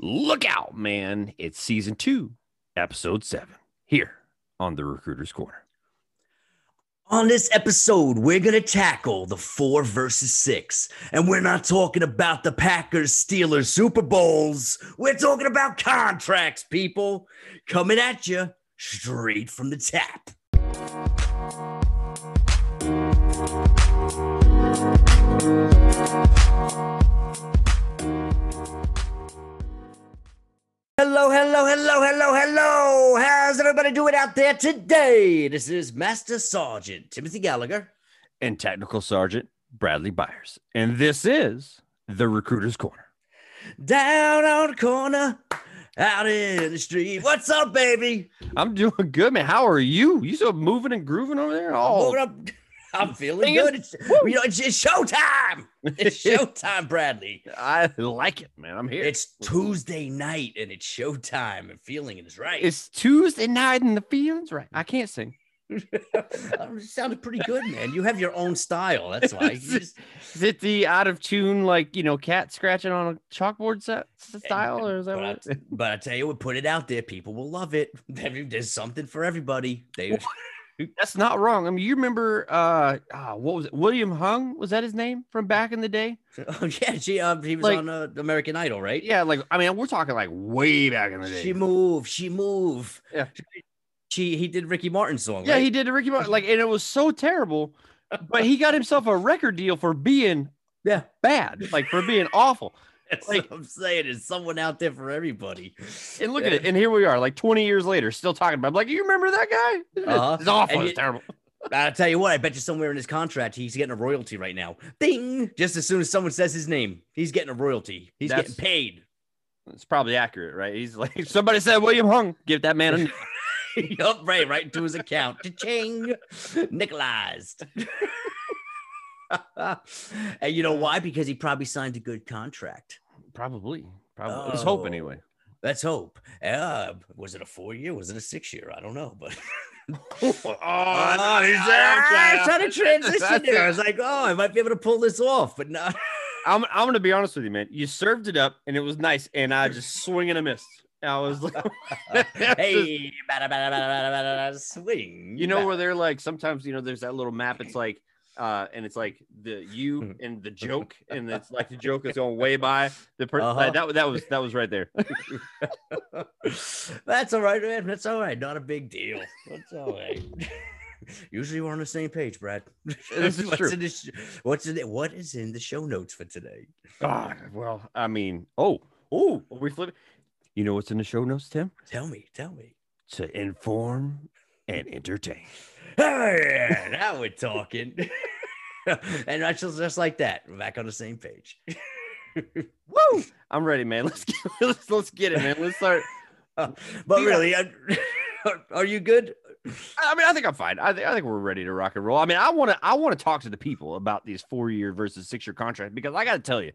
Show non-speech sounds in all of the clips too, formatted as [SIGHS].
Look out, man. It's season two, episode seven, here on the Recruiter's Corner. On this episode, we're going to tackle the four versus six. And we're not talking about the Packers Steelers Super Bowls. We're talking about contracts, people. Coming at you straight from the tap. Hello, hello, hello, hello, hello. How's everybody doing out there today? This is Master Sergeant Timothy Gallagher. And Technical Sergeant Bradley Byers. And this is the Recruiter's Corner. Down on the corner, out in the street. What's up, baby? I'm doing good, man. How are you? You still moving and grooving over there? Oh. [LAUGHS] I'm feeling good. It's, you know, it's, it's showtime. It's [LAUGHS] showtime, Bradley. I like it, man. I'm here. It's Tuesday night and it's showtime and feeling is right. It's Tuesday night and the feelings right. I can't sing. [LAUGHS] it sounded pretty good, man. You have your own style. That's why. Just- Is it the out of tune, like you know, cat scratching on a chalkboard set eh, style, or is that but, what? I, but I tell you we put it out there. People will love it. There's something for everybody. They That's not wrong. I mean, you remember uh, ah, what was it? William Hung was that his name from back in the day? [LAUGHS] Oh yeah, she um he was Like- on uh, American Idol, right? Yeah, like I mean, we're talking like way back in the day. She move, she move. Yeah. She he did Ricky Martin's song. yeah, right? he did a Ricky Martin, like, and it was so terrible, but he got himself a record deal for being [LAUGHS] yeah. bad, like for being awful. That's Like- what I'm saying. There's someone out there for everybody. And look at it, and here we are, like 20 years later, still talking about. I'm like, you remember that guy? Uh-huh. [LAUGHS] It's awful. It's terrible. [LAUGHS] I'll tell you what, I bet you somewhere in his contract he's getting a royalty right now. Ding! Just as soon as someone says his name, he's getting a royalty. He's That's- getting paid. It's probably accurate, right? He's like, somebody said William Hung, give that man a. [LAUGHS] yup, right, right into his account. Cha-ching! Nicolized. and you know why? Because he probably signed a good contract. Probably, probably. Let's hope Oh. anyway. Let's hope. Uh, was it a four year? Was it a six year? I don't know, but [LAUGHS] oh, Oh, he's there. trying to transition That's there. I was like, oh, I might be able to pull this off, but no. [LAUGHS] I'm, I'm gonna be honest with you, man. You served it up, and it was nice, and I just swing and a miss. I was like, [LAUGHS] hey, bada, bada, bada, bada, bada, bada, swing. you know where they're like sometimes you know there's that little map. It's like, uh, and it's like the you and the joke, and it's like the joke is going way by the person. Uh-huh. that that was that was right there. [LAUGHS] That's all right, man. That's all right. Not a big deal. That's all right. [LAUGHS] Usually we're on the same page, Brad. [LAUGHS] This is what's true. In the what's in it? What is in the show notes for today? God, well, I mean, oh, oh, are we flipping? You know what's in the show notes, Tim? Tell me, tell me. To inform and entertain. Hey, now we're talking. [LAUGHS] and that's just, like that. We're back on the same page. [LAUGHS] Woo! I'm ready, man. Let's get [LAUGHS] let's, let's get it, man. Let's start. but Yeah. really, uh, are, are you good? I mean, I think I'm fine. I think I think we're ready to rock and roll. I mean, I want to I want to talk to the people about these four year versus six year contracts because I got to tell you,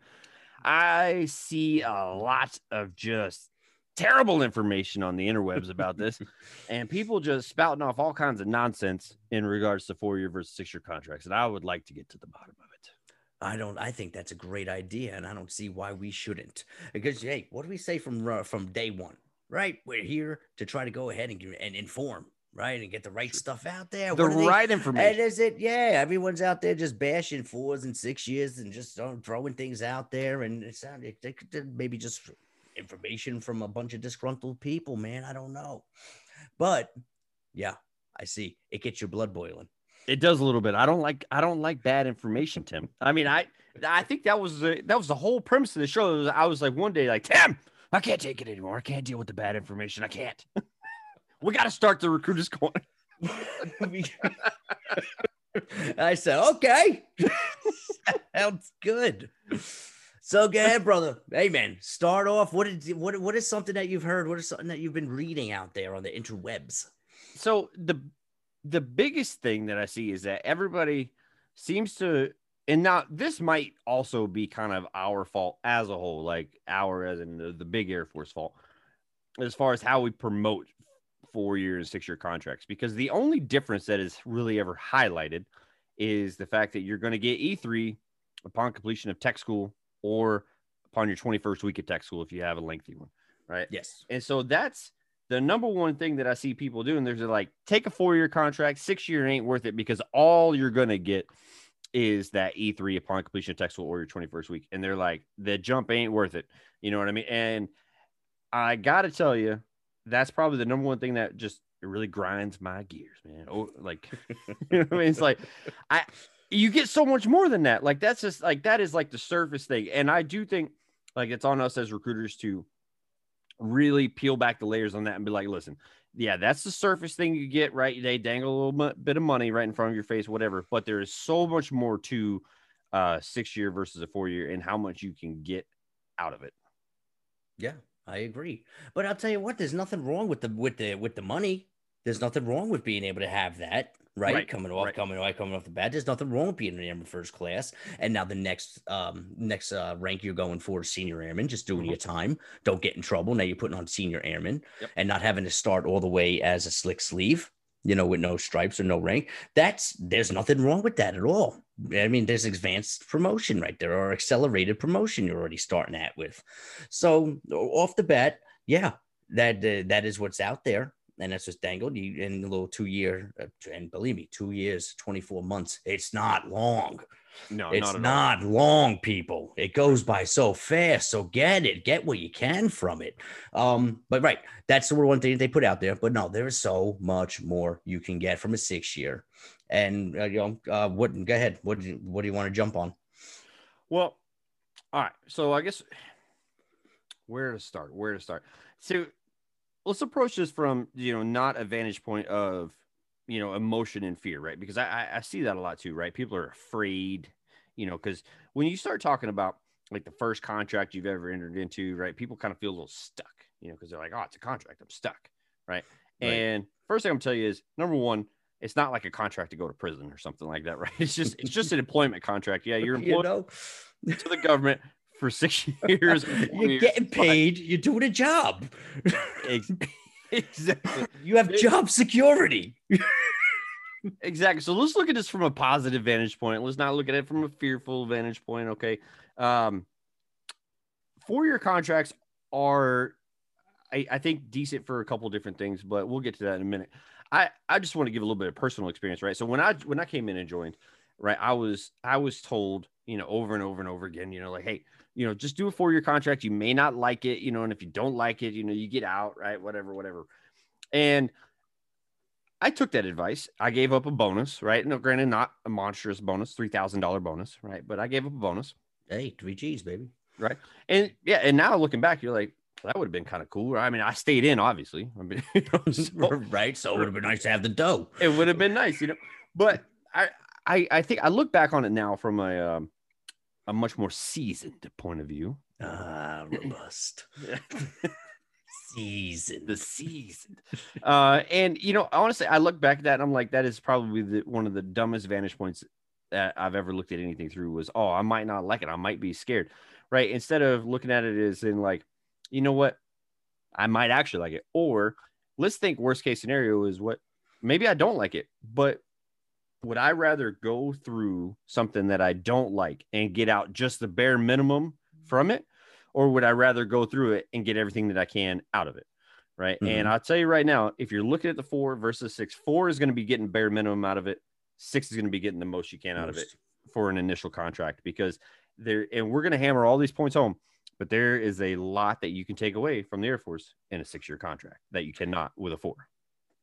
I see a lot of just terrible information on the interwebs about this, [LAUGHS] and people just spouting off all kinds of nonsense in regards to four year versus six year contracts, and I would like to get to the bottom of it. I don't. I think that's a great idea, and I don't see why we shouldn't. Because hey, what do we say from uh, from day one? Right, we're here to try to go ahead and, and inform, right, and get the right stuff out there. The What are they- right And information. is it? Yeah, everyone's out there just bashing fours and six years and just uh, throwing things out there, and it sounded maybe just information from a bunch of disgruntled people. Man, I don't know, but yeah, I see. It gets your blood boiling. It does a little bit. I don't like I don't like bad information, Tim. I mean, I I think that was the that was the whole premise of the show. I was like one day like, Tim, I can't take it anymore. I can't deal with the bad information. I can't. [LAUGHS] we got to start the recruiters corner. [LAUGHS] [LAUGHS] I said, okay, sounds good. So go ahead, brother. Hey, man, start off. What is what what is something that you've heard? What is something that you've been reading out there on the interwebs? So the the biggest thing that I see is that everybody seems to and now this might also be kind of our fault as a whole, like our as in the, the big Air Force fault, as far as how we promote four year and six year contracts. Because the only difference that is really ever highlighted is the fact that you're going to get E3 upon completion of tech school or upon your 21st week of tech school if you have a lengthy one, right? Yes. And so that's the number one thing that I see people doing. There's like take a four year contract, six year ain't worth it because all you're gonna get is that E3 upon completion of tech school or your 21st week. And they're like, the jump ain't worth it. You know what I mean? And I gotta tell you, that's probably the number one thing that just it really grinds my gears, man. Oh, like [LAUGHS] you know what I mean? It's like I you get so much more than that. Like that's just like that is like the surface thing. And I do think like it's on us as recruiters to really peel back the layers on that and be like, listen, yeah, that's the surface thing you get, right? They dangle a little bit of money right in front of your face, whatever. But there is so much more to uh six year versus a four year and how much you can get out of it. Yeah, I agree. But I'll tell you what, there's nothing wrong with the with the with the money. There's nothing wrong with being able to have that right? Right, Coming off, right. coming off, coming off the bat. There's nothing wrong with being an airman first class. And now the next um next uh rank you're going for is senior airman, just doing Mhm. your time. Don't get in trouble. Now you're putting on senior airman Yep. and not having to start all the way as a slick sleeve, you know, with no stripes or no rank. That's there's nothing wrong with that at all. I mean, there's advanced promotion right there or accelerated promotion you're already starting at with. So off the bat, yeah, that uh, that is what's out there and that's what's dangled. You in a little two year uh, and believe me two years 24 months it's not long. No, it's not, not, long people. It goes by so fast. So get it. Get what you can from it. Um but right that's the one thing they put out there. But no there is so much more you can get from a six year. And uh, you know uh what go ahead. What do you, what do you want to jump on? Well, all right. So I guess where to start? Where to start? So let's approach this from you know not a vantage point of you know emotion and fear, right? Because I I, I see that a lot too, right? People are afraid, you know, because when you start talking about like the first contract you've ever entered into, right? People kind of feel a little stuck, you know, because they're like, oh, it's a contract, I'm stuck, right? Right. And first thing I'm gonna tell you is number one. It's not like a contract to go to prison or something like that, [LAUGHS] right? It's just it's just an employment contract. Yeah, [LAUGHS] you're you employed know to the government for six [LAUGHS] years. you're getting paid you're doing a job [LAUGHS] Exactly. you have job security Exactly. So let's look at this from a positive vantage point. Let's not look at it from a fearful vantage point. Okay. Um, four year contracts are, I, I think, decent for a couple different things, but we'll get to that in a minute. I, I just want to give a little bit of personal experience, right? So when I when I came in and joined, right, I was I was told, you know, over and over and over again, you know, like, hey, you know, just do a four year contract. You may not like it, you know, and if you don't like it, you know, you get out, right? Whatever, whatever. And I took that advice. I gave up a bonus, right? No, granted, not a monstrous bonus, three thousand dollar bonus, right? But I gave up a bonus, hey three g's baby Right. and yeah. And now looking back, you're like, that would have been kind of cool. I mean, I stayed in, obviously. I mean, [LAUGHS] you know, [LAUGHS] so right so it would have been nice to have the dough it would have been nice, you know. But I, I, I think I look back on it now from a, um, a much more seasoned point of view. ah [CLEARS THROAT] robust season the seasoned. Uh, and you know, honestly, I look back at that and I'm like, that is probably the, one of the dumbest vantage points that I've ever looked at anything through was, oh, I might not like it. I might be scared. Right. Instead of looking at it as in like, you know what? I might actually like it. Or let's think worst case scenario is what maybe I don't like it, but would I rather go through something that I don't like and get out just the bare minimum from it? Or would I rather go through it and get everything that I can out of it? Right. And Mhm. I'll tell you right now, if you're looking at the four versus six, four is going to be getting bare minimum out of it. Six is going to be getting the most you can out of it for an initial contract because there, and we're going to hammer all these points home, but there is a lot that you can take away from the Air Force in a six year contract that you cannot with a four.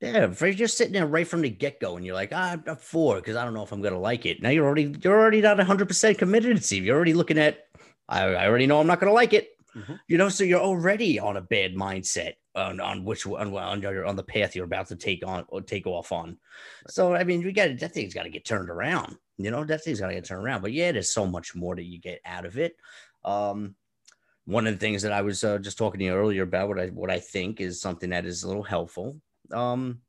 Yeah, if you're just sitting there right from the get go, and you're like, ah, I'm four because I don't know if I'm gonna like it. Now you're already you're already not 100 percent committed. To Steve, you're already looking at. I, I already know I'm not gonna like it. Mhm. You know, so you're already on a bad mindset on on which on on, your, on the path you're about to take on or take off on. So I mean, we got that thing's got to get turned around. You know, that thing's got to get turned around. But yeah, there's so much more that you get out of it. Um, one of the things that I was uh, just talking to you earlier about what I what I think is something that is a little helpful. Um,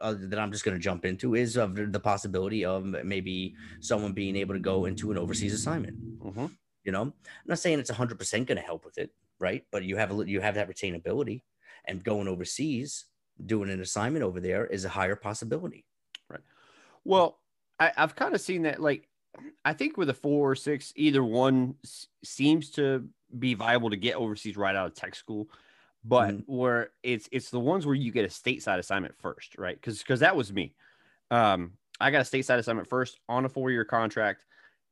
uh, that I'm just going to jump into is of the possibility of maybe someone being able to go into an overseas assignment. Mhm. You know, I'm not saying it's 100 percent going to help with it, right? But you have a, you have that retainability, and going overseas, doing an assignment over there is a higher possibility. Right. Well, I, I've kind of seen that. Like, I think with a four or six, either one s- seems to be viable to get overseas right out of tech school, but Mhm. where it's it's the ones where you get a stateside assignment first, right? Because because that was me. Um, I got a stateside assignment first on a four year contract,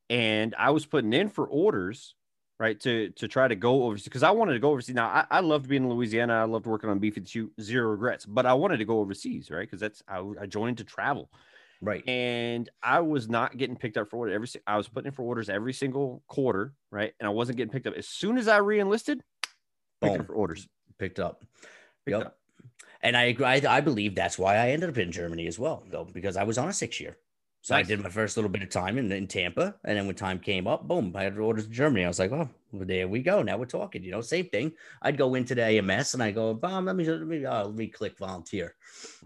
and I was putting in for orders, right, to to try to go overseas because I wanted to go overseas. Now I, I loved being in Louisiana. I loved working on beef B fifty two, zero regrets, but I wanted to go overseas, right? Because that's I, I joined to travel Right. and I was not getting picked up for order every. I was putting in for orders every single quarter, right? And I wasn't getting picked up. As soon as I re-enlisted, picked Boom. up for orders. Picked up. Picked Yep. up. And I agree. I, I believe that's why I ended up in Germany as well, though, because I was on a six year. So I did my first little bit of time in, in Tampa. And then when time came up, boom, I had orders to Germany. I was like, oh, well, there we go. Now we're talking, you know, same thing. I'd go into the AMS and I go, Bomb, let me, let me uh, re-click volunteer.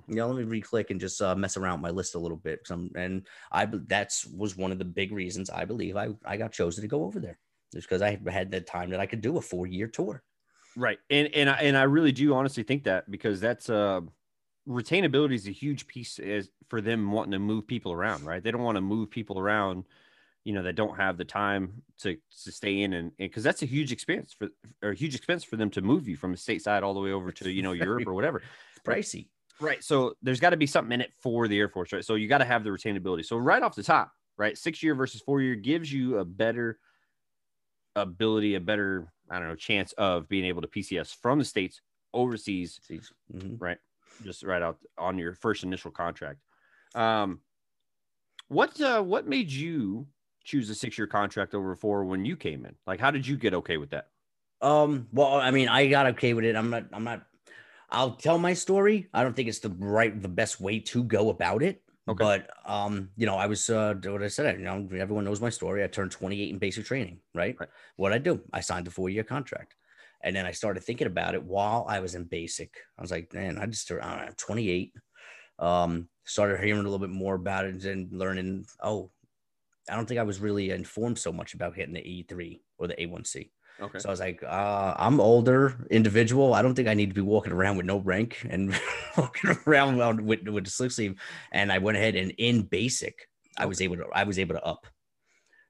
You know, let me re-click and just uh, mess around my list a little bit. Some, and I, that's was one of the big reasons I believe I, I got chosen to go over there. Just because I had the time that I could do a four year tour. Right. And and I, and I really do honestly think that because that's uh retainability is a huge piece is for them wanting to move people around, right? They don't want to move people around, you know, that don't have the time to to stay in and because that's a huge expense for or a huge expense for them to move you from the stateside all the way over to you know Europe or whatever. [LAUGHS] Pricey. Right. So there's got to be something in it for the Air Force, right? So you got to have the retainability. So right off the top, right, six year versus four year gives you a better ability, a better, I don't know, chance of being able to PCS from the States overseas, Mhm. right? Just right out on your first initial contract. Um, what uh, what made you choose a six year contract over four when you came in? Like, how did you get okay with that? Um, well, I mean, I got okay with it. I'm not, I'm not, I'll tell my story. I don't think it's the right, the best way to go about it. Okay. But, um, you know, I was, uh, what I said, you know, everyone knows my story. I turned 28 in basic training, right? Right. What I do, I signed a four year contract. And then I started thinking about it while I was in basic. I was like, man, I just, I don't know, 28. Um, started hearing a little bit more about it and learning, oh, I don't think I was really informed so much about hitting the E3 or the A1C. Okay. So I was like, uh, I'm older individual. I don't think I need to be walking around with no rank and [LAUGHS] walking around with with the slick sleeve. And I went ahead and in basic, I was able to I was able to up.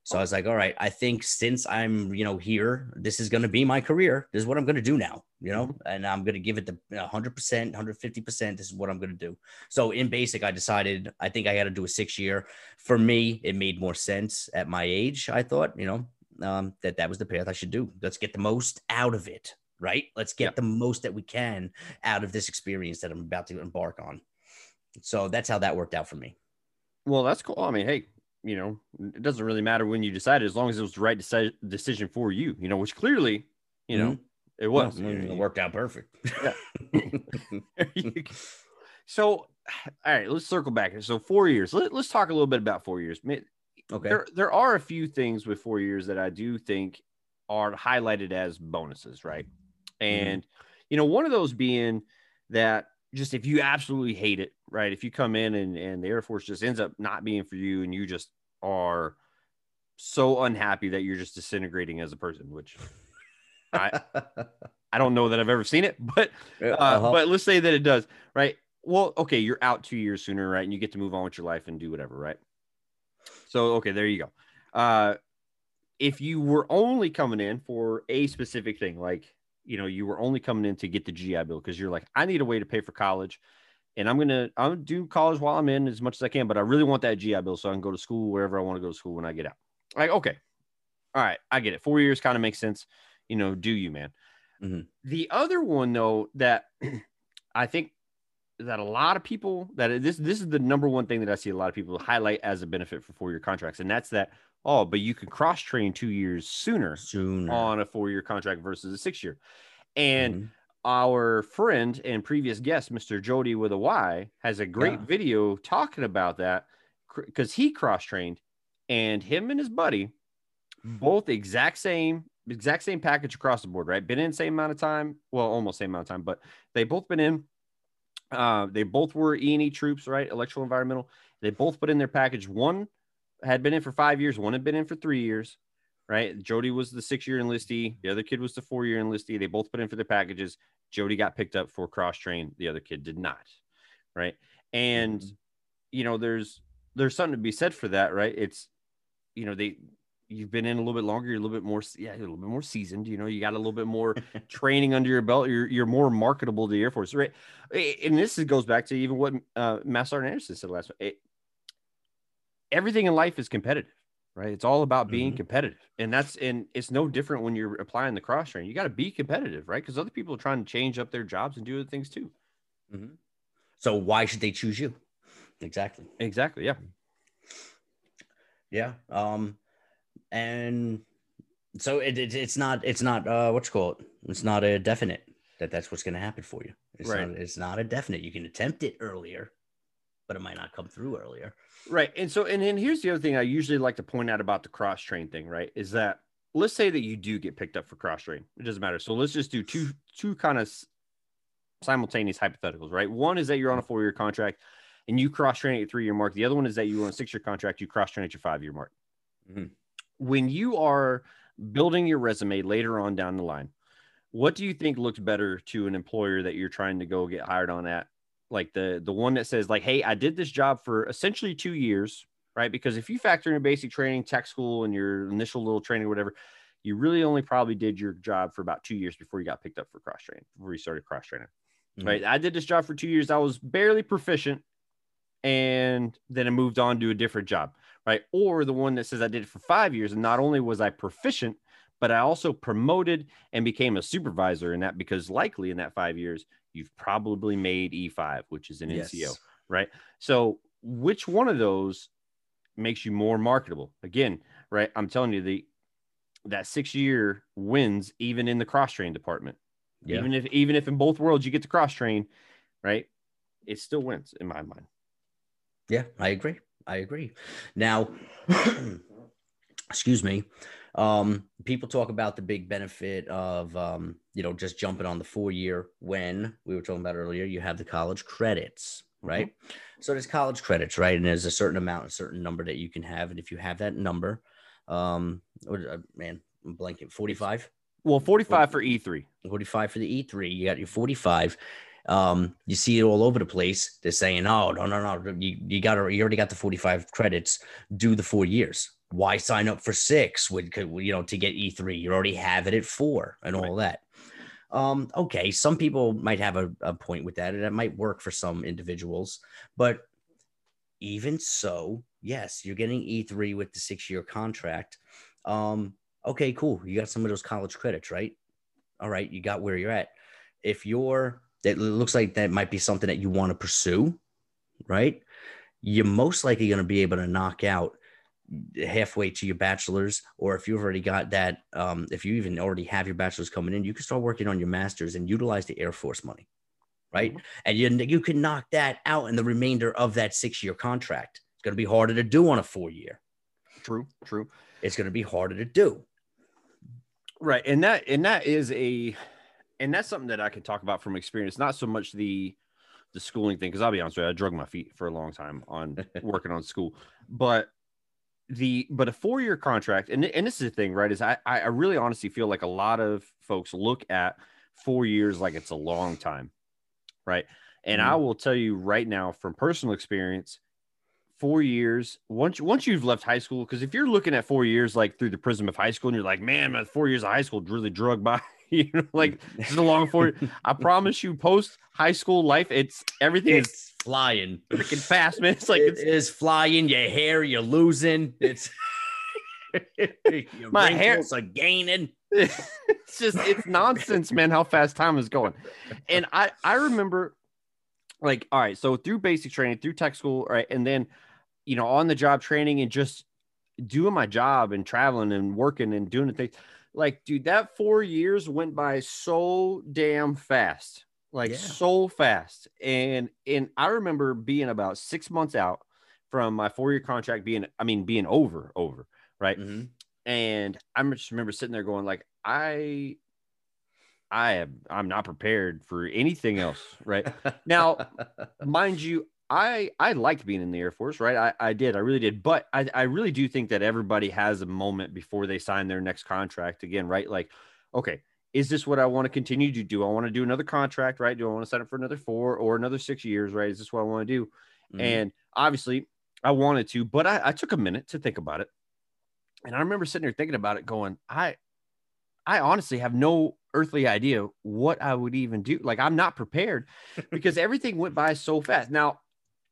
So I was like, all right, I think since I'm you know here, this is going to be my career. This is what I'm going to do now, you know, and I'm going to give it the 100 percent, 150 percent. This is what I'm going to do. So in basic, I decided I think I got to do a six year. For me, it made more sense at my age. I thought, you know, um, that that was the path I should do. Let's get the most out of it, right? Let's get Yeah. the most that we can out of this experience that I'm about to embark on. So that's how that worked out for me. Well, that's cool. I mean, hey, you know, it doesn't really matter when you decided, as long as it was the right deci- decision for you. You know, which clearly, you know, it was. Well, it worked out perfect. [LAUGHS] [LAUGHS] Go. so, all right, let's circle back. So, four years. Let, let's talk a little bit about four years. Okay. There, there are a few things with four years that I do think are highlighted as bonuses, right? And you know, one of those being that just if you absolutely hate it, right? If you come in and and the Air Force just ends up not being for you, and you just are so unhappy that you're just disintegrating as a person, which I [LAUGHS] I don't know that I've ever seen it, but uh, Uh-huh. but let's say that it does, right? Well, okay, you're out two years sooner, right? And you get to move on with your life and do whatever, right? So, okay, there you go. Uh, if you were only coming in for a specific thing, like you know, you were only coming in to get the GI Bill because you're like, I need a way to pay for college, and I'm gonna I'm gonna do college while I'm in as much as I can, but I really want that GI Bill so I can go to school wherever I want to go to school when I get out. Like, okay, all right, I get it. Four years kind of makes sense. You know, do you, man? Mhm. The other one though that [CLEARS THROAT] I think that a lot of people that this this is the number one thing that I see a lot of people highlight as a benefit for four year contracts, and that's that oh, but you can cross train two years sooner Soon. on a four year contract versus a six year. And Mhm. our friend and previous guest, Mr. Jody with a Y, has a great Yeah. video talking about that because he cross trained and him and his buddy, both exact same, exact same package across the board, right? Been in same amount of time, well, almost same amount of time, but they both been in. Uh, they both were E and E troops, right? Electrical environmental. They both put in their package. One had been in for five years. One had been in for three years right? Jody was the six year enlistee. The other kid was the four year enlistee. They both put in for their packages. Jody got picked up for cross train. The other kid did not, right? And Mhm. you know, there's there's something to be said for that, right? It's you know they you've been in a little bit longer, you're a little bit more, yeah, a little bit more seasoned. You know, you got a little bit more [LAUGHS] training under your belt. You're you're more marketable to the Air Force, right? And this goes back to even what uh, Master Sergeant Anderson said last. It, everything in life is competitive, right? It's all about being mm-hmm. competitive, and that's and it's no different when you're applying the cross train. You got to be competitive, right? Because other people are trying to change up their jobs and do other things too. Mm-hmm. So why should they choose you? Exactly. Exactly. Yeah. Yeah. Um, and so it, it, it's not it's not uh what's called it's not a definite that that's what's going to happen for you. It's right. not it's not a definite. You can attempt it earlier, but it might not come through earlier. Right. And so and then here's the other thing I usually like to point out about the cross train thing, right? Is that let's say that you do get picked up for cross train. It doesn't matter. So let's just do two two kind of simultaneous hypotheticals, right? One is that you're on a four year contract and you cross train at your three year mark. The other one is that you on a six year contract, you cross train at your five year mark. Mm-hmm. When you are building your resume later on down the line, what do you think looks better to an employer that you're trying to go get hired on at? Like the the one that says like, "Hey, I did this job for essentially two years." Right, because if you factor in your basic training, tech school, and your initial little training, or whatever, you really only probably did your job for about two years before you got picked up for cross training, before you started cross training. Mm-hmm. Right. I did this job for two years. I was barely proficient. And then I moved on to a different job. Right. Or the one that says I did it for five years. And not only was I proficient, but I also promoted and became a supervisor in that because likely in that five years, you've probably made E5, which is an yes. NCO. Right. So which one of those makes you more marketable? Again, right. I'm telling you, the that six year wins even in the cross train department. Yeah. Even if even if in both worlds you get to cross train, right? It still wins in my mind. Yeah, I agree. I agree. Now, [CLEARS THROAT] excuse me. Um, people talk about the big benefit of um, you know, just jumping on the four year when we were talking about earlier, you have the college credits, mm-hmm. right? Mm-hmm. So there's college credits, right? And there's a certain amount, a certain number that you can have. And if you have that number, um, uh, man, I'm blanking 45. Well, 45 for E3. 45 for the E3. You got your 45. Um, you see it all over the place. They're saying, "Oh, no, no, no! You you got you already got the 45 credits. Do the four years. Why sign up for six? With you know to get E3, you already have it at four and all that." Um, okay, some people might have a, a point with that, and it might work for some individuals, but even so, yes, you're getting E3 with the six year contract. Um, okay, cool. You got some of those college credits, right? All right, you got where you're at. If you're, that looks like that might be something that you want to pursue, right? You're most likely going to be able to knock out halfway to your bachelor's, or if you've already got that, um, if you even already have your bachelor's coming in, you can start working on your master's and utilize the Air Force money, right? Mm-hmm. And you, you can knock that out in the remainder of that six year contract. It's going to be harder to do on a four year. True, true. It's going to be harder to do. Right. And that and that is a and that's something that I can talk about from experience, not so much the the schooling thing, because I'll be honest with you, I drug my feet for a long time on [LAUGHS] working on school. But the but a four year contract, and, and this is the thing, right? Is I I really honestly feel like a lot of folks look at four years like it's a long time, right? And mm-hmm. I will tell you right now from personal experience, four years once once you've left high school because if you're looking at four years like through the prism of high school and you're like man my four years of high school really drug by [LAUGHS] you know like this is a long four i [LAUGHS] promise you post high school life it's everything it's is flying. freaking fast man. It's like it it's is flying. Your hair you're losing. It's [LAUGHS] your my hair are gaining. It's just it's nonsense man how fast time is going. And i i remember like all right so through basic training through tech school right and then you know, on the job training and just doing my job and traveling and working and doing the things. Like, dude, that four years went by so damn fast, like yeah. so fast. And and I remember being about six months out from my four year contract being, I mean, being over, over, right? Mm-hmm. And I just remember sitting there going, like, I I am I'm not prepared for anything else, right? [LAUGHS] now, mind you, I I liked being in the Air Force, right? I, I did, I really did. But I, I really do think that everybody has a moment before they sign their next contract again, right? Like, okay, is this what I want to continue to do? I want to do another contract, right? Do I want to sign up for another four or another six years, right? Is this what I want to do? Mm-hmm. And obviously I wanted to, but I, I took a minute to think about it. And I remember sitting there thinking about it, going, I, I honestly have no earthly idea what I would even do. Like I'm not prepared [LAUGHS] because everything went by so fast. Now,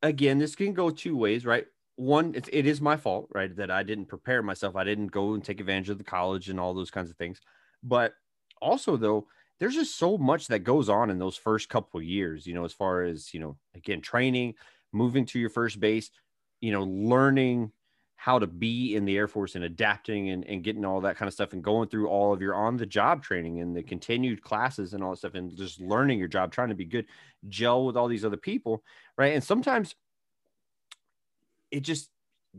again, this can go two ways, right? One, it's, it is my fault, right? That I didn't prepare myself. I didn't go and take advantage of the college and all those kinds of things. But also, though, there's just so much that goes on in those first couple of years, you know, as far as, you know, again, training, moving to your first base, you know, learning how to be in the Air Force and adapting and, and getting all that kind of stuff and going through all of your on the job training and the continued classes and all that stuff and just learning your job, trying to be good, gel with all these other people. Right. And sometimes it just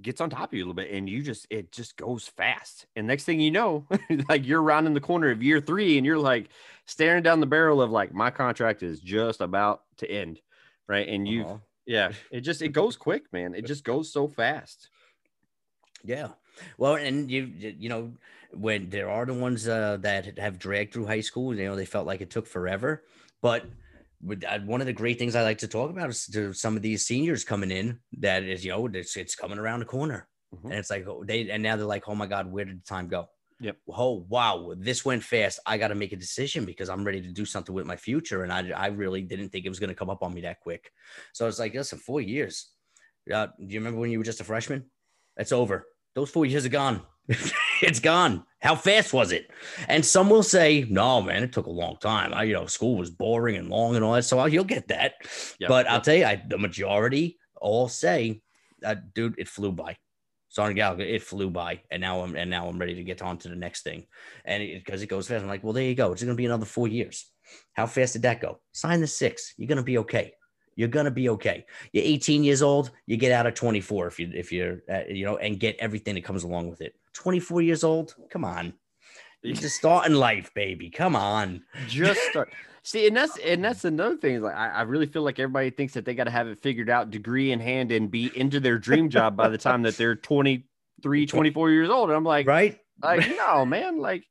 gets on top of you a little bit and you just it just goes fast and next thing you know [LAUGHS] like you're around in the corner of year three and you're like staring down the barrel of like my contract is just about to end right and you uh-huh. yeah it just it goes quick man it just goes so fast yeah well and you you know when there are the ones uh, that have dragged through high school you know they felt like it took forever but uh, one of the great things I like to talk about is to some of these seniors coming in that is, you know, it's, it's coming around the corner. Mm-hmm. And it's like, oh, they, and now they're like, oh my God, where did the time go? Yep. Oh, wow. This went fast. I got to make a decision because I'm ready to do something with my future. And I, I really didn't think it was going to come up on me that quick. So it's like, listen, four years. Uh, do you remember when you were just a freshman? That's over. Those four years are gone. [LAUGHS] it's gone. How fast was it? And some will say, no, man, it took a long time. I, you know, school was boring and long and all that. So I'll, you'll get that. Yep. But I'll tell you, I, the majority all say, uh, dude, it flew by. Sergeant Gallagher, it flew by, and now I'm and now I'm ready to get on to the next thing, and because it, it, goes fast, I'm like, well, there you go. It's going to be another four years. How fast did that go? Sign the six. You're going to be okay. You're gonna be okay. You're 18 years old. You get out at 24 if you if you're uh, you know and get everything that comes along with it. 24 years old. Come on, you're just starting life, baby. Come on, just [LAUGHS] start. See, and that's and that's another thing. Is like I, I really feel like everybody thinks that they got to have it figured out, degree in hand, and be into their dream job by the time that they're 23, [LAUGHS] 24 years old. And I'm like, right? Like, [LAUGHS] no, man. Like,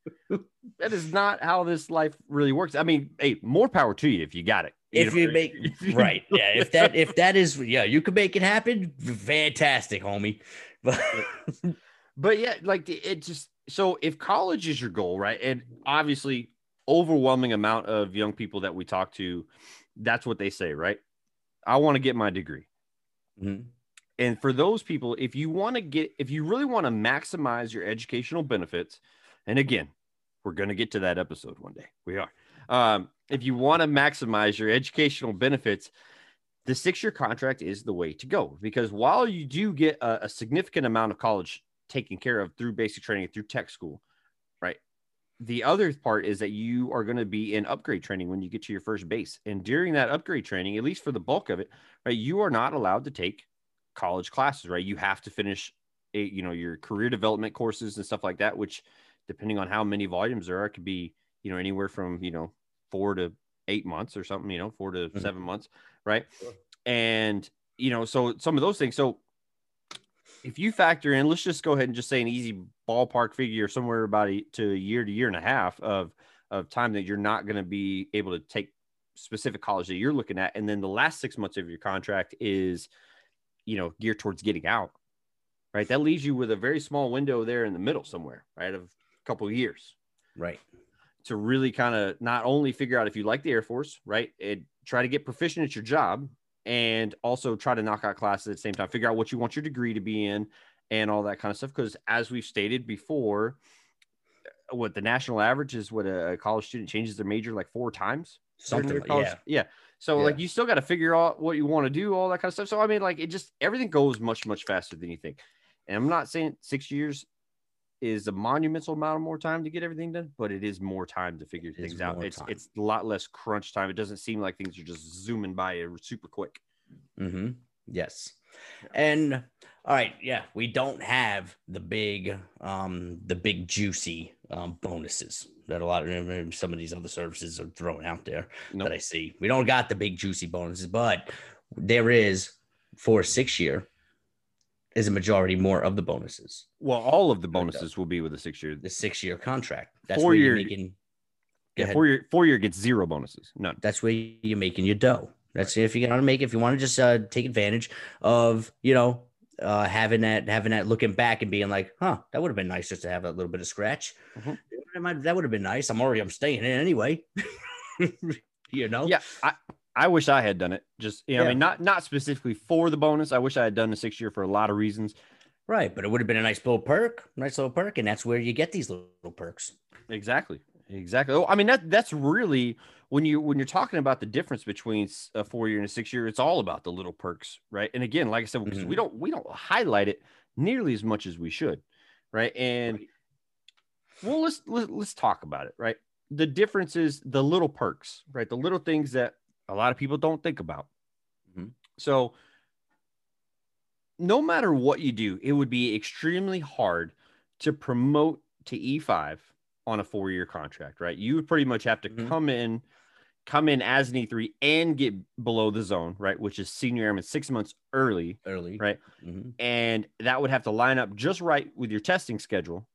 that is not how this life really works. I mean, hey, more power to you if you got it if you, make [LAUGHS] right, [LAUGHS] yeah. If that if that is yeah, you could make it happen. Fantastic, homie. [LAUGHS] But but yeah, like it just so if college is your goal, right? And obviously, overwhelming amount of young people that we talk to, that's what they say, right? I want to get my degree. Mm-hmm. And for those people, if you want to get, if you really want to maximize your educational benefits, and again, we're going to get to that episode one day. We are. Um, if you want to maximize your educational benefits, the six year contract is the way to go because while you do get a, a, significant amount of college taken care of through basic training through tech school, right? The other part is that you are going to be in upgrade training when you get to your first base. And during that upgrade training, at least for the bulk of it, right, you are not allowed to take college classes, right? You have to finish a, you know, your career development courses and stuff like that, which depending on how many volumes there are, could be, you know, anywhere from, you know, four to eight months or something, you know, four to mm-hmm. seven months, right? Sure. And you know, so some of those things. So if you factor in, let's just go ahead and just say an easy ballpark figure somewhere about a, to a year to year and a half of of time that you're not going to be able to take specific college that you're looking at, and then the last six months of your contract is, you know, geared towards getting out. Right, that leaves you with a very small window there in the middle somewhere, right, of a couple of years. Right to really kind of not only figure out if you like the Air Force, right? And try to get proficient at your job and also try to knock out classes at the same time, figure out what you want your degree to be in and all that kind of stuff. Because as we've stated before, uh, what the national average is what a college student changes their major like four times. Something, yeah. Yeah. So yeah. like you still got to figure out what you want to do, all that kind of stuff. So I mean, like it just everything goes much, much faster than you think. And I'm not saying six years is a monumental amount of more time to get everything done, but it is more time to figure it things out. It's time. it's a lot less crunch time. It doesn't seem like things are just zooming by super quick. Mm-hmm. Yes. And all right, yeah, we don't have the big, um, the big juicy um, bonuses that a lot of some of these other services are throwing out there nope. that I see. We don't got the big juicy bonuses, but there is for a six year is a majority more of the bonuses. Well, all of the bonuses will be with a six year. The six year contract. That's four year making. Yeah, four year four year gets zero bonuses. None. That's where you're making your dough. That's if you want to make if you want to just uh, take advantage of you know uh, having that, having that, looking back and being like, huh, that would have been nice just to have a little bit of scratch. Mhm. That That would have been nice. I'm already, I'm staying in anyway. [LAUGHS] you know? Yeah, I, I wish I had done it. Just you know, I mean, not not specifically for the bonus. I wish I had done the six year for a lot of reasons. Right. But it would have been a nice little perk, nice little perk. And that's where you get these little perks. Exactly. Exactly. Oh, I mean that that's really when you when you're talking about the difference between a four year and a six year, it's all about the little perks, right? And again, like I said, because we mm-hmm. don't we don't highlight it nearly as much as we should, right? And Right. well, let's let, let's talk about it, right? The difference is the little perks, right? The little things that a lot of people don't think about. Mhm. So no matter what you do, it would be extremely hard to promote to E5 on a four year contract, right? You would pretty much have to Mhm. come in, come in as an E3 and get below the zone, right? Which is senior airman six months early, Early. right? Mhm. And that would have to line up just right with your testing schedule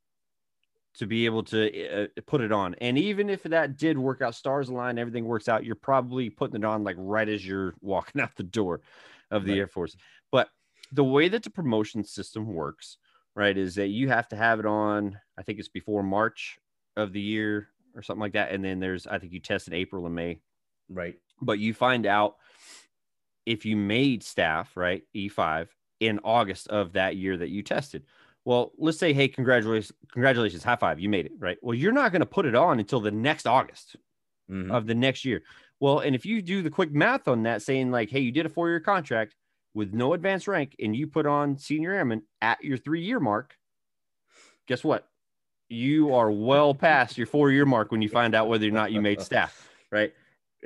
to be able to uh, put it on. And even if that did work out, stars align, everything works out, you're probably putting it on like right as you're walking [LAUGHS] out the door of the Right. Air Force. But the way that the promotion system works, right, is that you have to have it on, I think it's before March of the year or something like that. And then there's, I think you test in April and May, Right. but you find out if you made staff, right, E5 in August of that year that you tested. Well, let's say, hey, congratulations, congratulations, high five, you made it, right? Well, you're not going to put it on until the next August Mhm. of the next year. Well, and if you do the quick math on that, saying like, hey, you did a four year contract with no advanced rank and you put on senior airman at your three year mark, guess what? You are well past your four year mark when you find out whether or not you made staff, right?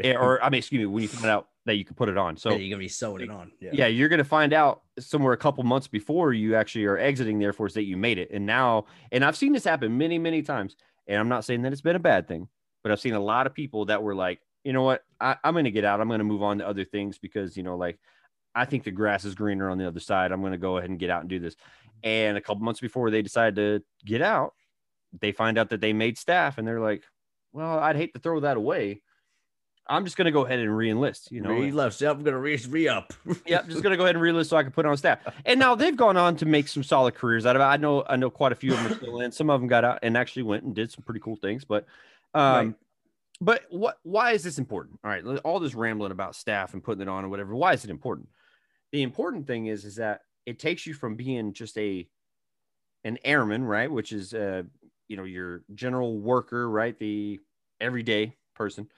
Eh, Or, I mean, excuse me, when you find out that you can put it on. So, Yeah, you're gonna be sewing it on. Yeah. yeah, you're going to find out somewhere a couple months before you actually are exiting the Air Force that you made it. And now, and I've seen this happen many, many times. And I'm not saying that it's been a bad thing, but I've seen a lot of people that were like, you know what, I, I'm going to get out. I'm going to move on to other things because, you know, like I think the grass is greener on the other side. I'm going to go ahead and get out and do this. And a couple months before they decide to get out, they find out that they made staff and they're like, well, I'd hate to throw that away. I'm just going to go ahead and re-enlist, you know, re left. I'm gonna re re up. [LAUGHS] Yep, just gonna go ahead and relist so I can put on staff. [LAUGHS] And now they've gone on to make some solid careers out of it. I know I know quite a few of them are still in. Some of them got out and actually went and did some pretty cool things. But um Right. but what why is this important? All right, all this rambling about staff and putting it on or whatever. Why is it important? The important thing is is that it takes you from being just a an airman, right? Which is uh you know your general worker, right? The everyday person,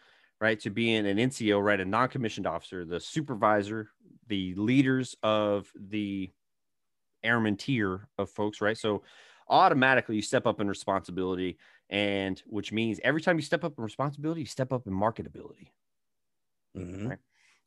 right? To being an NCO, right? A non-commissioned officer, the supervisor, the leaders of the airman tier of folks, right? So automatically you step up in responsibility, and which means every time you step up in responsibility, you step up in marketability. Mhm. Right.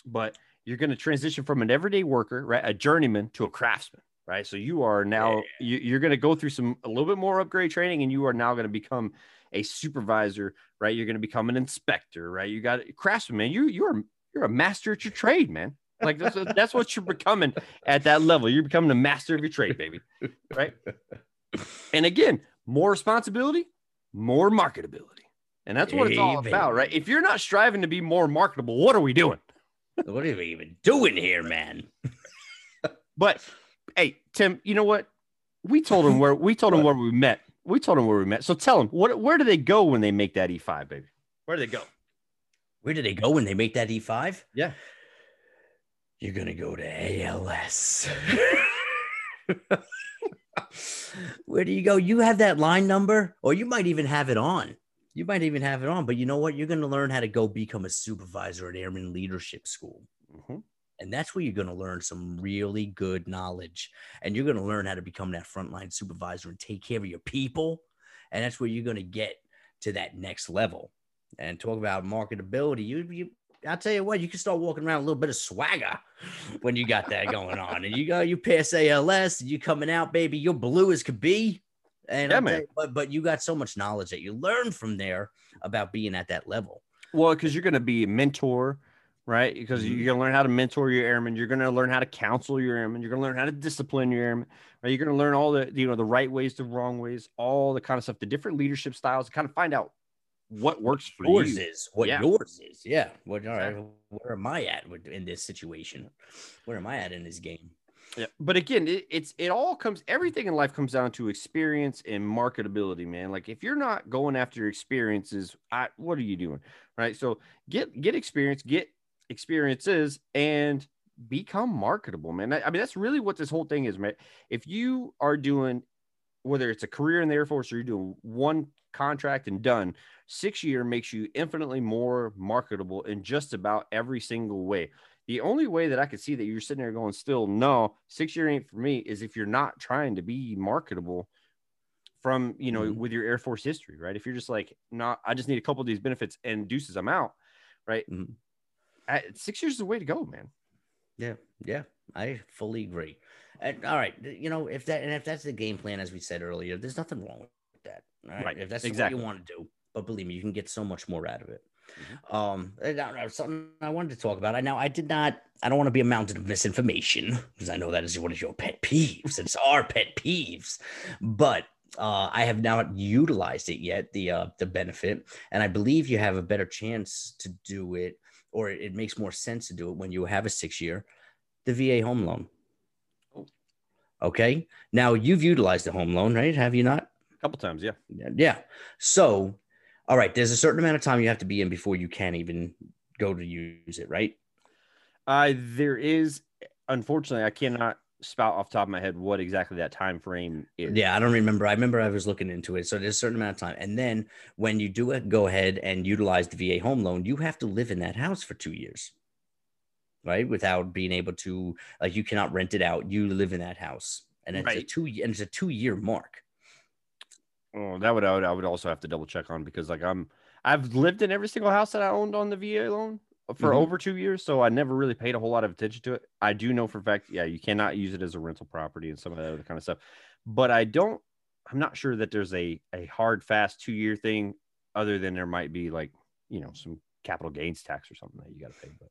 But you're going to transition from an everyday worker, right, a journeyman to a craftsman, right? So you are now you, you're going to go through some a little bit more upgrade training, and you are now going to become a supervisor, right? You're going to become an inspector, right? You got craftsman, man. You you're you're a master at your trade, man. Like that's that's what you're becoming at that level. You're becoming a master of your trade, baby, right? And again, more responsibility, more marketability. And that's what it's all about, right? If you're not striving to be more marketable, what are we doing? What are we even doing here, man? But hey, Tim, you know what? We told him where we told him where we met. We told them where we met. So tell them what where do they go when they make that E5, baby? Where do they go? Where do they go when they make that E5? Yeah. You're gonna go to ALS. [LAUGHS] Where do you go? You have that line number, or you might even have it on. You might even have it on, but you know what? You're gonna learn how to go become a supervisor at Airman Leadership School. Mhm. And that's where you're going to learn some really good knowledge. And you're going to learn how to become that frontline supervisor and take care of your people. And that's where you're going to get to that next level. And talk about marketability. You, you, I'll tell you what, you can start walking around a little bit of swagger when you got that going on. And you go, you pass ALS, and you coming out, baby, you're blue as could be. And Yeah, you- but but you got so much knowledge that you learn from there about being at that level. Well, because you're going to be a mentor, right? Because Mhm. you're going to learn how to mentor your airmen. You're going to learn how to counsel your airmen. You're going to learn how to discipline your airmen. Right? You're going to learn all the you know the right ways, the wrong ways, all the kind of stuff, the different leadership styles, to kind of find out what works for yours you. is what Yeah. yours is. Yeah. What all right, where am I at in this situation? Where am I at in this game? Yeah, but again, it, it's it all comes everything in life comes down to experience and marketability, man. Like if you're not going after your experiences, I, what are you doing, right? So get get experience, get experiences, and become marketable, man. I, I mean, that's really what this whole thing is, man. If you are doing whether it's a career in the Air Force or you're doing one contract and done, six year makes you infinitely more marketable in just about every single way. The only way that I could see that you're sitting there going, still, no, six year ain't for me is if you're not trying to be marketable from, you know, Mhm. with your Air Force history, right? If you're just like, no, I just need a couple of these benefits and deuces, I'm out, right? Mhm. Six years is the way to go, man. Yeah, yeah, I fully agree. And all right, you know, if that and if that's the game plan, as we said earlier, there's nothing wrong with that. Right, Right, if that's exactly. what you want to do, but believe me, you can get so much more out of it. Mhm. Um, and now- now something I wanted to talk about. I now I did not. I don't want to be a mountain of misinformation because I know that is one of your pet peeves. It's our pet peeves, but. Uh, I have not utilized it yet, the uh, the benefit, and I believe you have a better chance to do it, or it, makes more sense to do it when you have a six year the VA home loan. Oh. Okay. Now you've utilized the home loan, right? Have you not? A couple times, yeah. Yeah. Yeah. So, all right, there's a certain amount of time you have to be in before you can even go to use it, right? Uh, there is, unfortunately, I cannot spout off the top of my head what exactly that time frame is. Yeah, I don't remember. I remember I was looking into it. So there's a certain amount of time. And then when you do it, go ahead and utilize the VA home loan, you have to live in that house for two years. Right. Without being able to like you cannot rent it out. You live in that house. And it's a Right. two and it's a two year mark. Oh, that would I, would I would also have to double check on because like I'm I've lived in every single house that I owned on the VA loan for Mhm. over two years, so I never really paid a whole lot of attention to it. I do know for a fact, yeah, you cannot use it as a rental property and some of that other kind of stuff. But I don't. I'm not sure that there's a a hard fast two year thing, other than there might be like you know some capital gains tax or something that you got to pay. But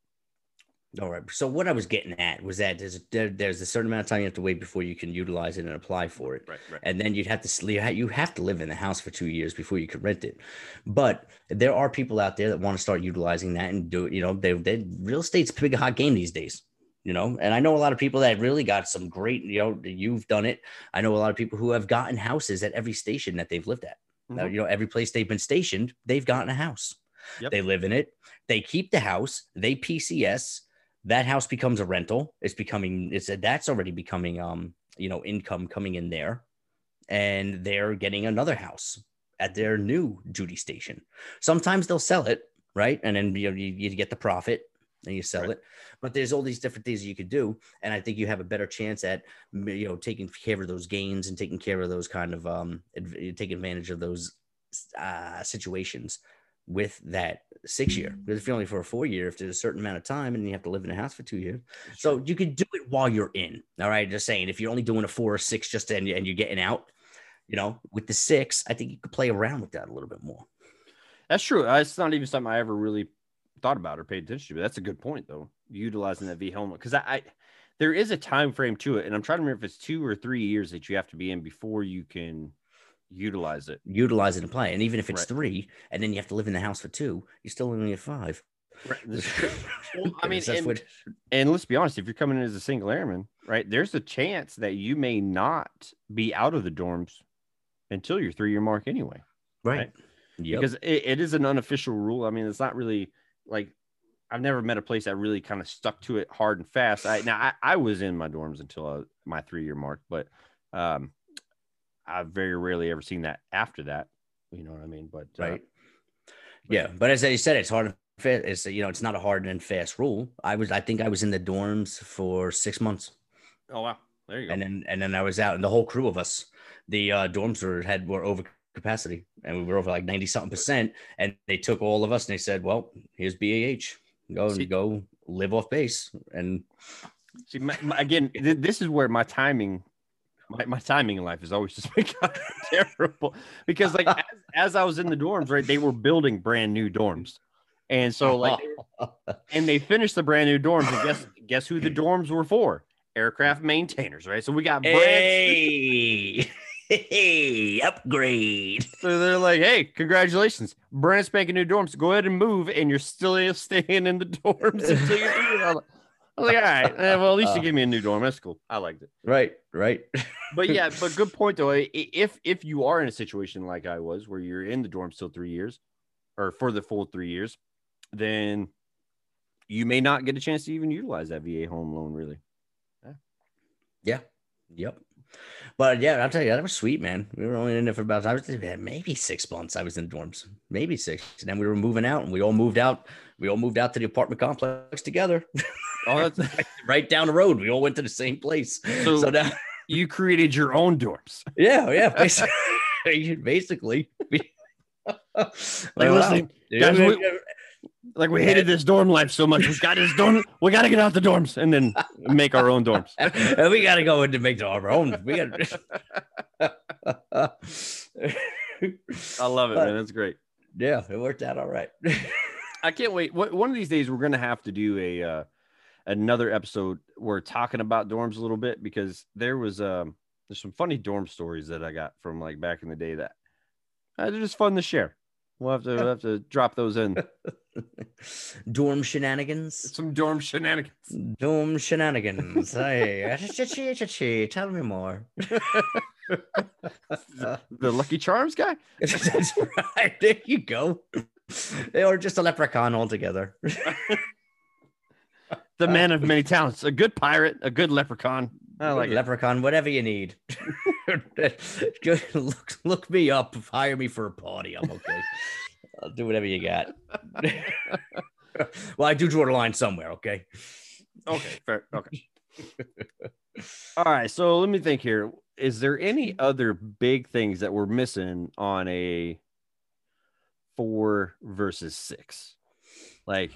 All right. So what I was getting at was that there's there, there's a certain amount of time you have to wait before you can utilize it and apply for it. right, right. and then you'd have to. You have to live in the house for two years before you could rent it. But there are people out there that want to start utilizing that and do it. You know, they, they real estate's a big hot game these days. You know, and I know a lot of people that really got some great. You know, you've done it. I know a lot of people who have gotten houses at every station that they've lived at. Now, Mhm. you know, every place they've been stationed, they've gotten a house. Yep. They live in it. They keep the house. They PCS. That house becomes a rental. It's becoming. It's that's already becoming um you know income coming in there, and they're getting another house at their new duty station. Sometimes they'll sell it right, and then you know you, you get the profit and you sell Right. it. But there's all these different things you could do, and I think you have a better chance at you know taking care of those gains and taking care of those kind of um taking advantage of those uh situations with that six year because if you're only for a four year if there's a certain amount of time and you have to live in a house for two years so you could do it while you're in all right just saying if you're only doing a four or six just and, and you're getting out you know with the six i think you could play around with that a little bit more That's true. It's not even something I ever really thought about or paid attention to. But that's a good point, though. Utilizing that V helmet because I, I there is a time frame to it, and I'm trying to remember if it's two or three years that you have to be in before you can utilize it. utilize it and play and even if it's Right. three and then you have to live in the house for two you're still only at five Right. [LAUGHS] Well, I mean, and, what- and let's be honest, if you're coming in as a single airman, right, there's a chance that you may not be out of the dorms until your three year mark anyway. right Yep. because it, it is an unofficial rule. I mean, it's not really like I've never met a place that really kind of stuck to it hard and fast. I now I, I was in my dorms until uh, my three year mark, but um, I've very rarely ever seen that after that. You know what I mean? But uh, right yeah but as i said it's hard and fast it's you know it's not a hard and fast rule i was i think i was in the dorms for six months oh wow, there you go. and then and then i was out and the whole crew of us the uh dorms were had were over capacity and we were over like 90 something percent and they took all of us and they said well here's BAH go See- and go live off base and See, my, my- again, th- this is where my timing, my, my timing in life has always just been kind of terrible because, like, [LAUGHS] as, as I was in the dorms, right, they were building brand new dorms, and so like, [LAUGHS] and they finished the brand new dorms, and guess guess who the dorms were for? Aircraft maintainers, right? So we got brand. hey hey [LAUGHS] upgrade So they're like, "Hey, congratulations, brand spanking new dorms. Go ahead and move, and you're still staying in the dorms until you do. I'm like, I was like, all right, eh, well, at least you gave me a new dorm. That's cool. I liked it. Right, right. [LAUGHS] But yeah, but good point though. If if you are in a situation like I was, where you're in the dorm still three years, or for the full three years, then you may not get a chance to even utilize that VA home loan. Really, Yeah. Yep. But yeah, I'll tell you, that was sweet, man. We were only in there for about I was maybe six months. I was in dorms, maybe six. And then we were moving out, and we all moved out. We all moved out to the apartment complex together, oh, that's [LAUGHS] right down the road. We all went to the same place. So- So, now, you created your own dorms. yeah, yeah, [LAUGHS] basically, [LAUGHS] basically. Like, Well, listen, guys, we- Like we hated this dorm life so much, we got this dorm. We got to get out the dorms and then make our own dorms. And we got to go in to make our own. We got. I love it, man. That's great. yeah, it worked out all right. I can't wait. One of these days we're gonna have to do a uh, another episode. We're talking about dorms a little bit because there was um there's some funny dorm stories that I got from like back in the day that uh, they're just fun to share. We'll have to we'll have to drop those in. [LAUGHS] Dorm shenanigans. Some dorm shenanigans. Dorm shenanigans. hey, [LAUGHS] tell me more. [LAUGHS] The Lucky Charms guy. That's right. There you go. [LAUGHS] Or just a leprechaun altogether. [LAUGHS] The man of many talents. A good pirate. A good leprechaun. I like it. leprechaun, whatever you need. [LAUGHS] Good, look, look me up. Hire me for a party. I'm okay. I'll do whatever you got. well, I do draw the line somewhere. Okay. Okay, fair. Okay. All right. So let me think here. Is there any other big things that we're missing on a four versus six? Like,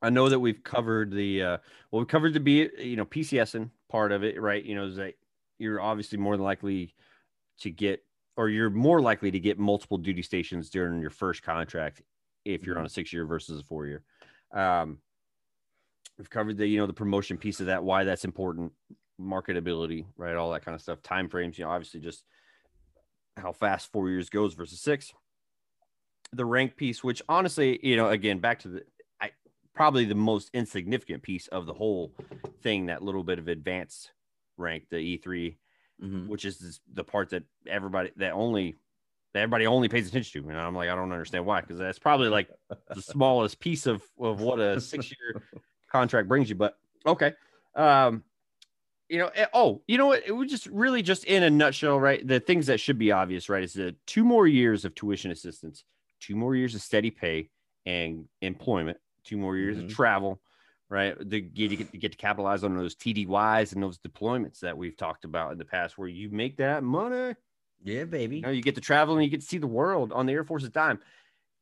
I know that we've covered the uh well, we covered the B, you know, PCSing part of it, right? You know, is that you're obviously more than likely to get or you're more likely to get multiple duty stations during your first contract if you're on a six year versus a four year. Um, we've covered the you know the promotion piece of that why that's important marketability right all that kind of stuff time frames you know obviously just how fast four years goes versus six the rank piece which honestly you know again back to the i probably the most insignificant piece of the whole thing that little bit of advanced rank the e3 Mhm. which is this, the part that everybody that only that everybody only pays attention to. And I'm like, I don't understand why, because that's probably like the [LAUGHS] smallest piece of of what a six year [LAUGHS] contract brings you. But okay, um, you know, eh, oh, you know what? It was just really just in a nutshell, right? The things that should be obvious, right? Is the two more years of tuition assistance, two more years of steady pay and employment, two more years Mhm. of travel. Right, the get, you get, you get to capitalize on those TDYs and those deployments that we've talked about in the past, where you make that money. Yeah, baby. You know, you get to travel and you get to see the world on the Air Force's dime.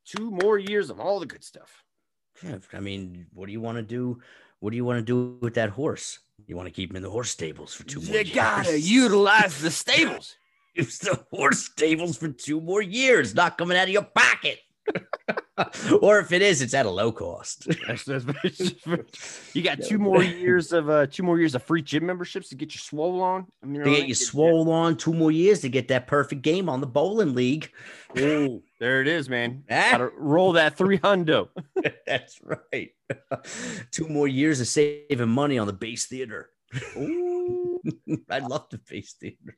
Two more years of all the good stuff. Yeah, I mean, what do you want to do? What do you want to do with that horse? You want to keep him in the horse stables for two more years. You gotta utilize the stables. [LAUGHS] use the horse stables for two more years, not coming out of your pocket. [LAUGHS] or if it is, it's at a low cost. [LAUGHS] You got two more [LAUGHS] years of uh two more years of free gym memberships to get your swole on. I mean, to get you swole on two more years to get that perfect game on the bowling league. Ooh, there it is, man. Ah. Gotta roll that three hundo. That's right. two more years of saving money on the base theater. Ooh. I love the base theater.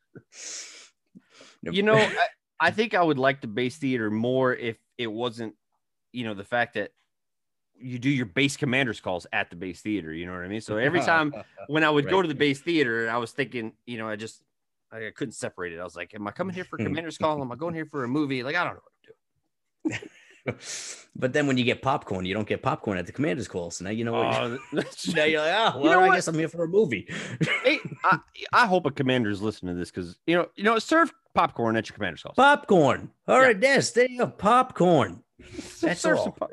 You know, I, I think I would like the base theater more if it wasn't, you know, the fact that you do your base commanders calls at the base theater. You know what I mean? So every [LAUGHS] time when I would go to the base theater, I was thinking, you know, I just I couldn't separate it. I was like, am I coming here for [LAUGHS] commander's call? Am I going here for a movie? Like, I don't know what I'm doing. [LAUGHS] [LAUGHS] but then when you get popcorn, you don't get popcorn at the commander's call. So now you know what. Oh, [LAUGHS] that's- now you're like, oh, You well, know I what? guess I'm here for a movie. hey, [LAUGHS] I, I hope a commander's listening to this because you know, you know, serve popcorn at your commander's calls. popcorn. All Yeah. right, yes, there you go. Popcorn. That's Serve all. pop-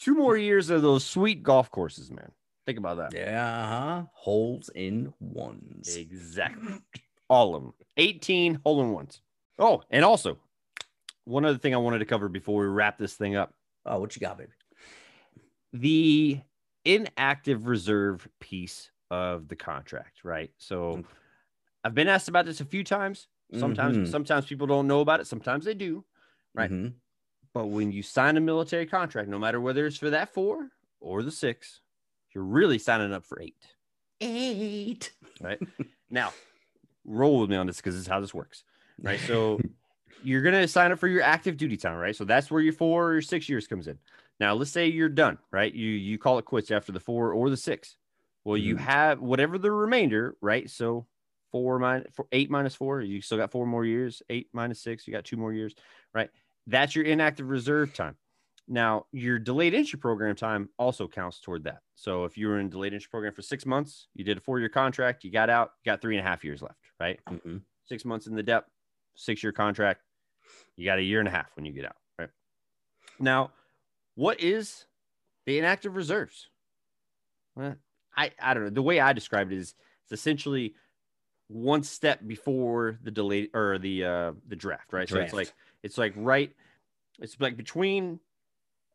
Two more years of those sweet golf courses, man. Think about that. Yeah, uh-huh. holes in ones. Exactly. All of them. 18 hole in ones. Oh, and also one other thing I wanted to cover before we wrap this thing up. Oh, what you got, baby? The inactive reserve piece of the contract, right? So I've been asked about this a few times. Sometimes Mhm. sometimes people don't know about it, sometimes they do. Right. Mhm. But when you sign a military contract, no matter whether it's for that four or the six, you're really signing up for eight. Eight. Right now, roll with me on this because this is how this works. Right. So [LAUGHS] you're gonna sign up for your active duty time, right? So that's where your four or six years comes in. Now, let's say you're done, right? You you call it quits after the four or the six. Well, you Mhm. have whatever the remainder, right? So four minus four, eight minus four, you still got four more years. Eight minus six, you got two more years, right? That's your inactive reserve time. Now, your delayed entry program time also counts toward that. So if you were in delayed entry program for six months, you did a four year contract, you got out, you got three and a half years left, right? Mhm. Six months in the DEP, six year contract, you got a year and a half when you get out, right? Now, what is the inactive reserves? Well, I, I don't know. The way I described it is it's essentially one step before the delay or the uh the draft, right? Draft. So it's like it's like right, it's like between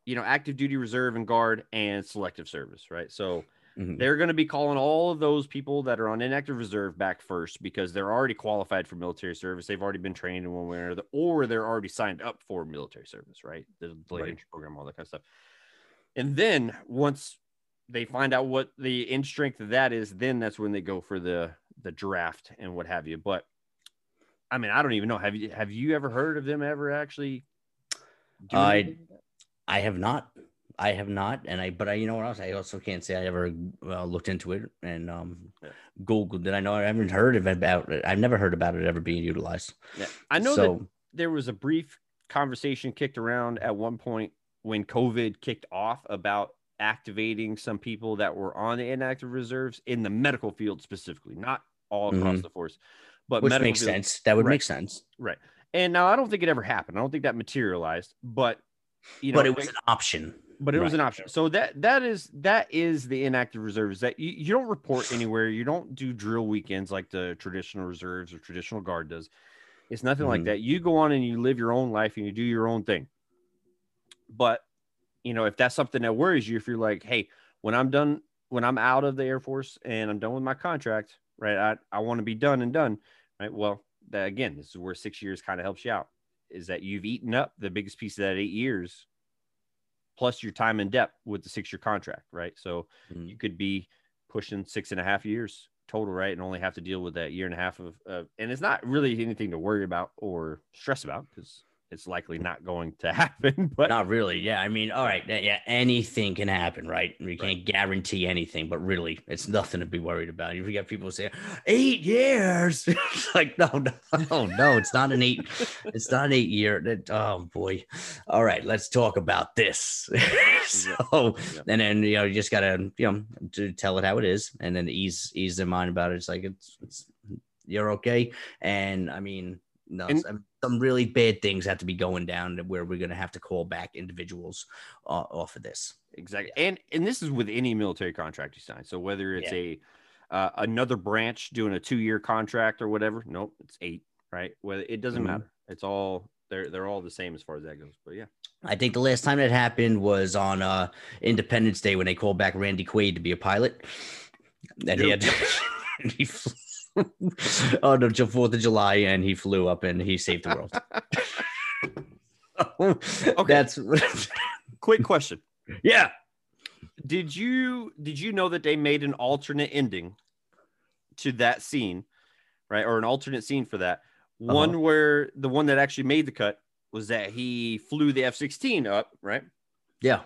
you know active duty reserve and guard and selective service, right? So Mhm. they're going to be calling all of those people that are on inactive reserve back first because they're already qualified for military service. They've already been trained in one way or another, or they're already signed up for military service, right? The delayed Right. program, all that kind of stuff. And then once they find out what the end strength of that is, then that's when they go for the the draft and what have you. But I mean, I don't even know. Have you have you ever heard of them ever actually? I- anything like that? I have not. I have not, and I. But I, you know what else? I also can't say I ever uh, looked into it and um, Yeah. Googled it. I know I haven't heard about it. I've never heard about it ever being utilized. Yeah. I know that there was a brief conversation kicked around at one point when COVID kicked off about activating some people that were on the inactive reserves in the medical field specifically, not all across Mhm. the force, but which makes field. sense. That would Right. make sense. Right. And now I don't think it ever happened. I don't think that materialized, but you know, but it was an option. But it was an option. So that that is that is the inactive reserves that you, you don't report [SIGHS] anywhere. You don't do drill weekends like the traditional reserves or traditional guard does. It's nothing like Mhm. that. You go on and you live your own life and you do your own thing. But you know, if that's something that worries you, if you're like, hey, when I'm done, when I'm out of the Air Force and I'm done with my contract, right? I, I want to be done and done, right? Well, that again, this is where six years kind of helps you out. Is that you've eaten up the biggest piece of that eight years plus your time in DEP with the six year contract, right? So Mhm. you could be pushing six and a half years total, right? And only have to deal with that year and a half of, uh, and it's not really anything to worry about or stress about because it's likely not going to [LAUGHS] happen. But Not really. Yeah. I mean, all right. Yeah. Anything can happen, right? We can't guarantee anything, but really, it's nothing to be worried about. You get people say eight years. [LAUGHS] It's like, no, no, no, no. It's not an eight. It's not an eight year. That- Oh boy. All right. Let's talk about this. [LAUGHS] so, Yeah. and then you know, you just gotta you know to tell it how it is, and then ease ease their mind about it. It's like it's, it's you're okay. And I mean, no, And- some- some really bad things have to be going down to where we're gonna have to call back individuals uh, off of this. exactly. And and this is with any military contract you sign. So whether it's a uh, another branch doing a two year contract or whatever, nope, it's eight, right? Whether it doesn't Mhm. matter. It's all they're they're all the same as far as that goes. But yeah. I think the last time that happened was on uh, Independence Day when they called back Randy Quaid to be a pilot, and he had [LAUGHS] and he flew on the Fourth of July, and he flew up and he saved the world. [LAUGHS] okay, that's Quick question. yeah. did you did you know that they made an alternate ending to that scene right or an alternate scene for that one Uh-huh. where the one that actually made the cut was that he flew the f-16 up right Yeah.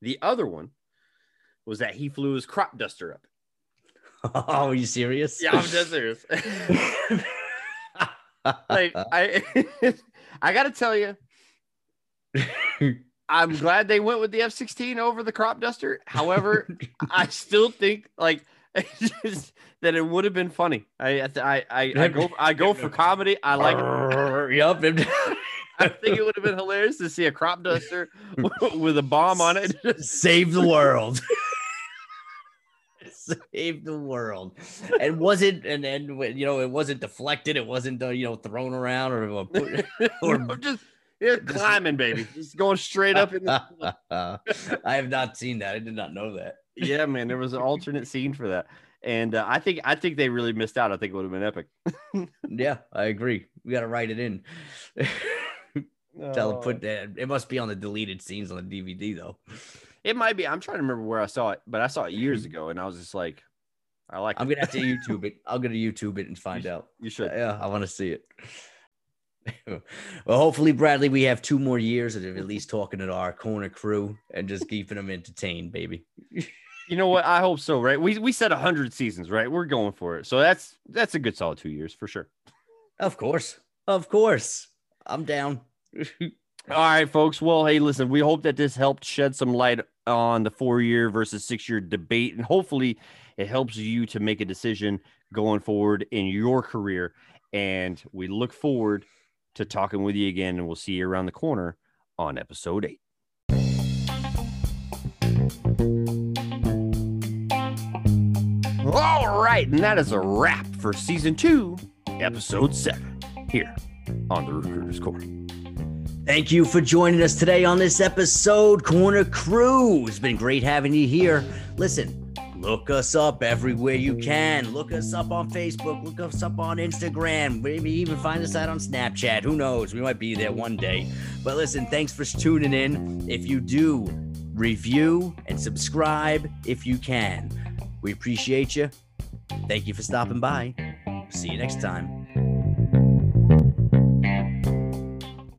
the other one was that he flew his crop duster up [LAUGHS] Oh, are you serious? yeah i'm dead serious [LAUGHS] like i [LAUGHS] i gotta tell you i'm glad they went with the f-16 over the crop duster however I still think like just that it would have been funny. I I I, I go I go for comedy. I like. yup. I think it would have been hilarious to see a crop duster with a bomb on it. Save the world. [LAUGHS] Save the world. And wasn't and then you know it wasn't deflected. It wasn't uh, you know thrown around or or, [LAUGHS] [LAUGHS] or No, just yeah, climbing, baby, just going straight up. In the, I have not seen that. I did not know that. yeah, man, there was an alternate scene for that, and uh, I think I think they really missed out. I think it would have been epic. Yeah, I agree. We got to write it in. Tell Oh. put that. It must be on the deleted scenes on the DVD though. It might be. I'm trying to remember where I saw it, but I saw it years ago, and I was just like, I like. I'm it. gonna have to [LAUGHS] YouTube it. I'm gonna YouTube it and find out. You should. Yeah, I want to see it. [LAUGHS] well, hopefully, Bradley, we have two more years of at least talking to our corner crew and just keeping them entertained, baby. [LAUGHS] You know what? I hope so. Right? We we said hundred seasons, right? We're going for it. So that's that's a good solid two years for sure. Of course, of course, I'm down. All right, folks. Well, hey, listen, we hope that this helped shed some light on the four year versus six year debate. And hopefully, it helps you to make a decision going forward in your career. And we look forward to talking with you again. And we'll see you around the corner on episode eight. All right. And that is a wrap for season two, episode seven, here on the Recruiter's Corner. Thank you for joining us today on this episode, Corner Crew. It's been great having you here. Listen, look us up everywhere you can. Look us up on Facebook. Look us up on Instagram. Maybe even find us out on Snapchat. Who knows? We might be there one day. But listen, thanks for tuning in. If you do, review and subscribe if you can. We appreciate you. Thank you for stopping by. See you next time.